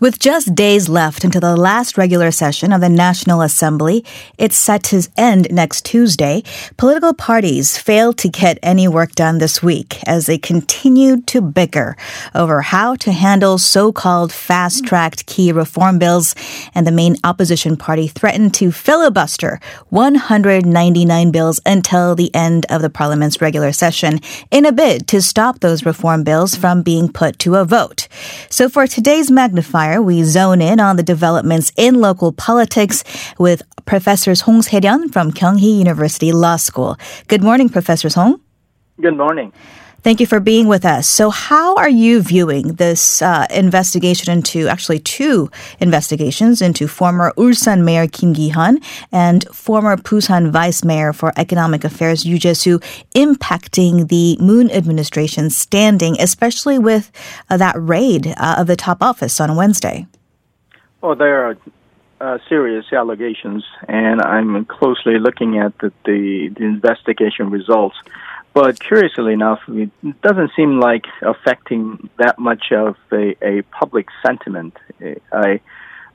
With just days left until the last regular session of the National Assembly, it's set to end next Tuesday. Political parties failed to get any work done this week as they continued to bicker over how to handle so-called fast-tracked key reform bills, and the main opposition party threatened to filibuster 199 bills until the end of the parliament's regular session in a bid to stop those reform bills from being put to a vote. So for today's magnifier we zone in on the developments in local politics with Professor Hong Se-ryun from Kyunghee University Law School. Good morning, Professor Hong. Good morning. Thank you for being with us. So, how are you viewing this uh, investigation into actually two investigations into former Ulsan Mayor Kim Ki-hyun and former Busan Vice Mayor for Economic Affairs Yoo Jae-soo impacting the Moon administration's standing, especially with uh, that raid uh, of the top office on Wednesday? Well, there are uh, serious allegations, and I'm closely looking at the, the, the investigation results. But curiously enough, it doesn't seem like affecting that much of a, a public sentiment. I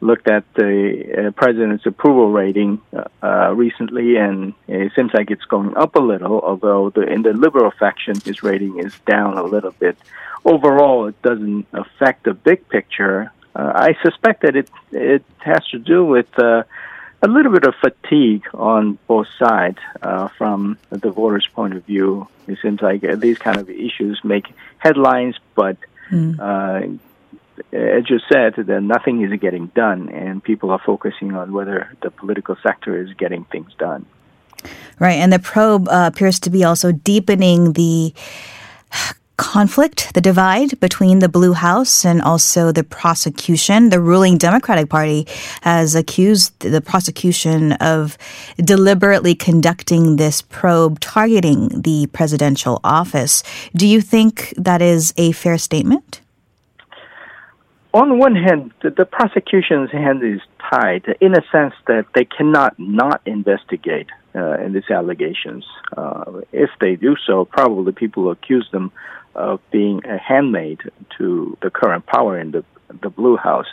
looked at the uh, president's approval rating uh, recently, and it seems like it's going up a little. Although the, in the liberal faction, his rating is down a little bit. Overall, it doesn't affect the big picture. Uh, I suspect that it it has to do with uh, a little bit of fatigue on both sides uh, from the voters' point of view. It seems like these kind of issues make headlines, but mm. uh, as you said, that nothing is getting done, and people are focusing on whether the political sector is getting things done. Right, and the probe uh, appears to be also deepening the conflict, the divide between the Blue House and also the prosecution. The ruling Democratic Party has accused the prosecution of deliberately conducting this probe targeting the presidential office. Do you think that is a fair statement? On one hand, the, prosecution's hand is tied in a sense that they cannot not investigate uh, in these allegations. Uh, if they do so, probably people will accuse them of being a handmaid to the current power in the the Blue House.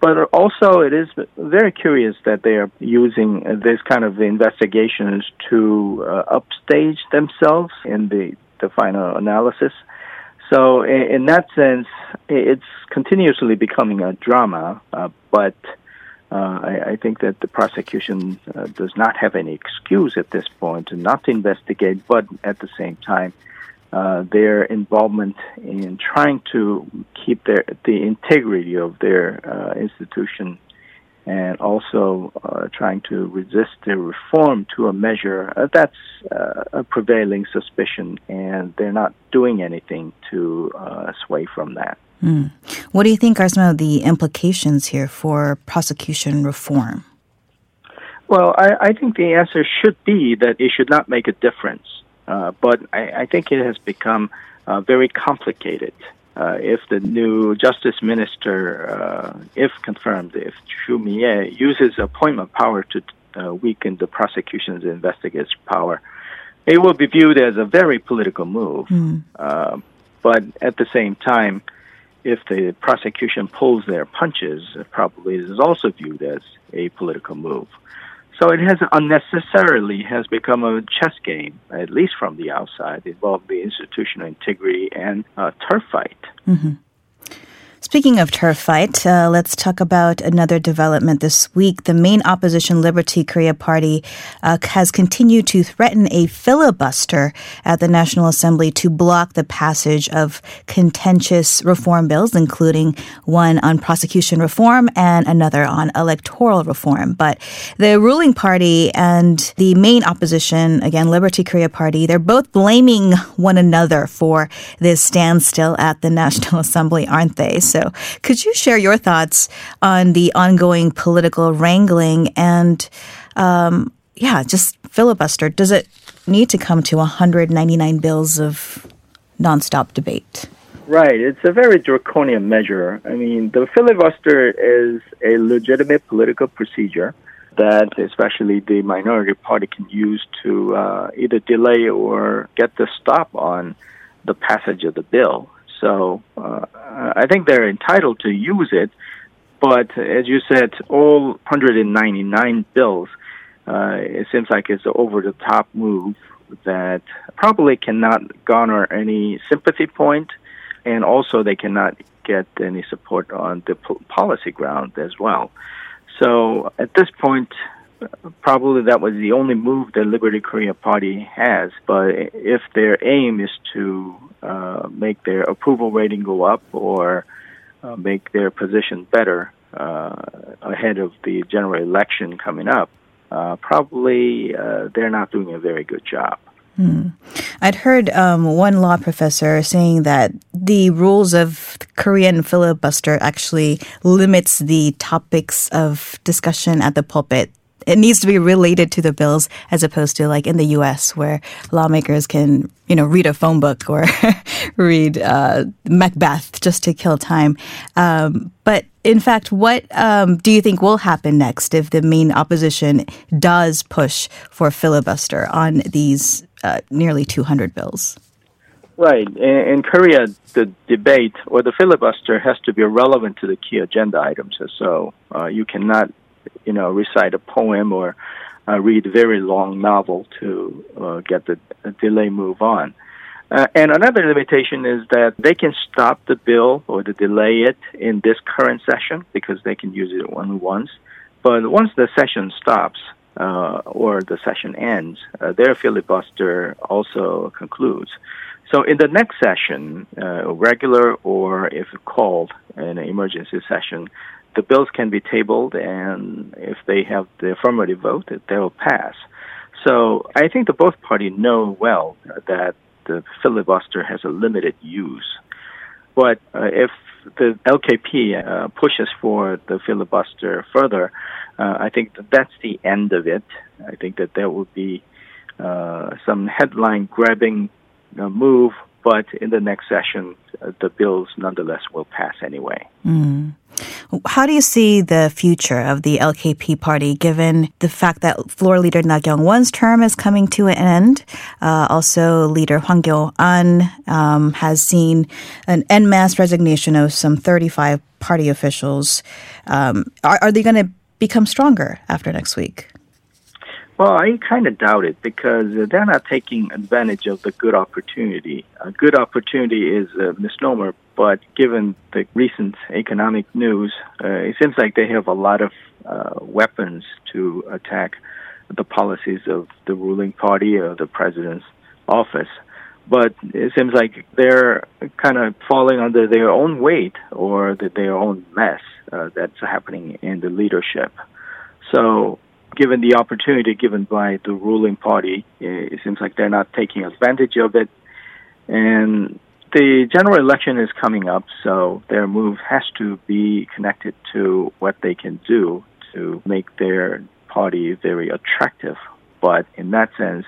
But also, it is very curious that they are using this kind of investigations to uh, upstage themselves in the, the final analysis. So, in, in that sense, it's continuously becoming a drama, uh, but uh, I, I, think that the prosecution uh, does not have any excuse at this point to not investigate, but at the same time, uh, their involvement in trying to keep their the integrity of their uh, institution and also uh, trying to resist the reform to a measure uh, that's uh, a prevailing suspicion, and they're not doing anything to uh, sway from that. Mm. What do you think are some of the implications here for prosecution reform? Well, I, I think the answer should be that it should not make a difference. Uh, but I, I, think it has become uh, very complicated. Uh, if the new justice minister, uh, if confirmed, if Choo Mi-ae uses appointment power to uh, weaken the prosecution's investigative power, it will be viewed as a very political move. Mm. but at the same time, if the prosecution pulls their punches, probably it is also viewed as a political move. So it has unnecessarily has become a chess game, at least from the outside, involving the institutional integrity and uh, turf fight. Mm-hmm. Speaking of turf fight, uh, let's talk about another development this week. The main opposition Liberty Korea Party uh, has continued to threaten a filibuster at the National Assembly to block the passage of contentious reform bills, including one on prosecution reform and another on electoral reform. But the ruling party and the main opposition, again, Liberty Korea Party, they're both blaming one another for this standstill at the National Assembly, aren't they? So, could you share your thoughts on the ongoing political wrangling and, um, yeah, just filibuster? Does it need to come to 199 bills of nonstop debate? Right. It's a very draconian measure. I mean, the filibuster is a legitimate political procedure that especially the minority party can use to uh, either delay or get the stop on the passage of the bill. So uh, I think they're entitled to use it, But as you said, all 199 bills, uh, it seems like it's an over the top move that probably cannot garner any sympathy point, and also they cannot get any support on the policy ground as well. So at this point, probably that was the only move the Liberty Korea Party has. But if their aim is to uh, make their approval rating go up or uh, make their position better uh, ahead of the general election coming up, uh, probably uh, they're not doing a very good job. Hmm. I'd heard um, one law professor saying that the rules of Korean filibuster actually limits the topics of discussion at the pulpit it needs to be related to the bills as opposed to like in the U.S. where lawmakers can, you know, read a phone book or read uh, Macbeth just to kill time. Um, but in fact, what um, do you think will happen next if the main opposition does push for filibuster on these uh, nearly 200 bills? Right. In, Korea, the debate or the filibuster has to be relevant to the key agenda items. So uh, you cannot you know, recite a poem or uh, read a very long novel to uh, get the delay move on. Uh, and another limitation is that they can stop the bill or to delay it in this current session because they can use it only once. But once the session stops uh, or the session ends, uh, their filibuster also concludes. So in the next session, uh, regular or if called an emergency session, the bills can be tabled, and if they have the affirmative vote, they will pass. So I think the both parties know well that the filibuster has a limited use. But uh, if the LKP uh, pushes for the filibuster further, uh, I think that that's the end of it. I think that there will be uh, some headline grabbing uh, move, but in the next session, uh, the bills nonetheless will pass anyway. Mm. How do you see the future of the LKP party given the fact that floor leader Na Kyung-won's term is coming to an end? Uh, also, leader Hwang Kyo-an um, has seen an en masse resignation of some 35 party officials. Um, are, are they going to become stronger after next week? Well, I kind of doubt it because they're not taking advantage of the good opportunity. A good opportunity is a misnomer, but given the recent economic news, uh, it seems like they have a lot of uh, weapons to attack the policies of the ruling party or the president's office. But it seems like they're kind of falling under their own weight or the, their own mess uh, that's happening in the leadership. So given the opportunity given by the ruling party, it seems like they're not taking advantage of it. And the general election is coming up, so their move has to be connected to what they can do to make their party very attractive. But in that sense,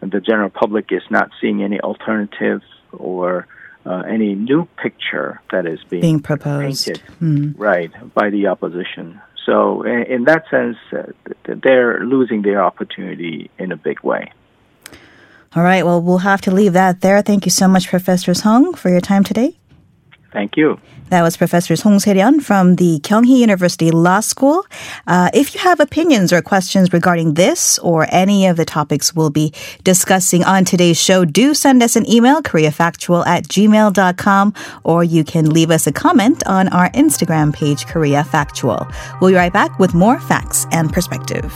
the general public is not seeing any alternatives or uh, any new picture that is being, being proposed, painted, mm. right, by the opposition. So, in, that sense, uh, they're losing their opportunity in a big way. All right. Well, we'll have to leave that there. Thank you so much, Professor Song, for your time today. Thank you. That was Professor Song Se-ryun from the Kyunghee University Law School. Uh, if you have opinions or questions regarding this or any of the topics we'll be discussing on today's show, do send us an email, koreafactual at gmail.com, or you can leave us a comment on our Instagram page, Korea Factual. We'll be right back with more facts and perspective.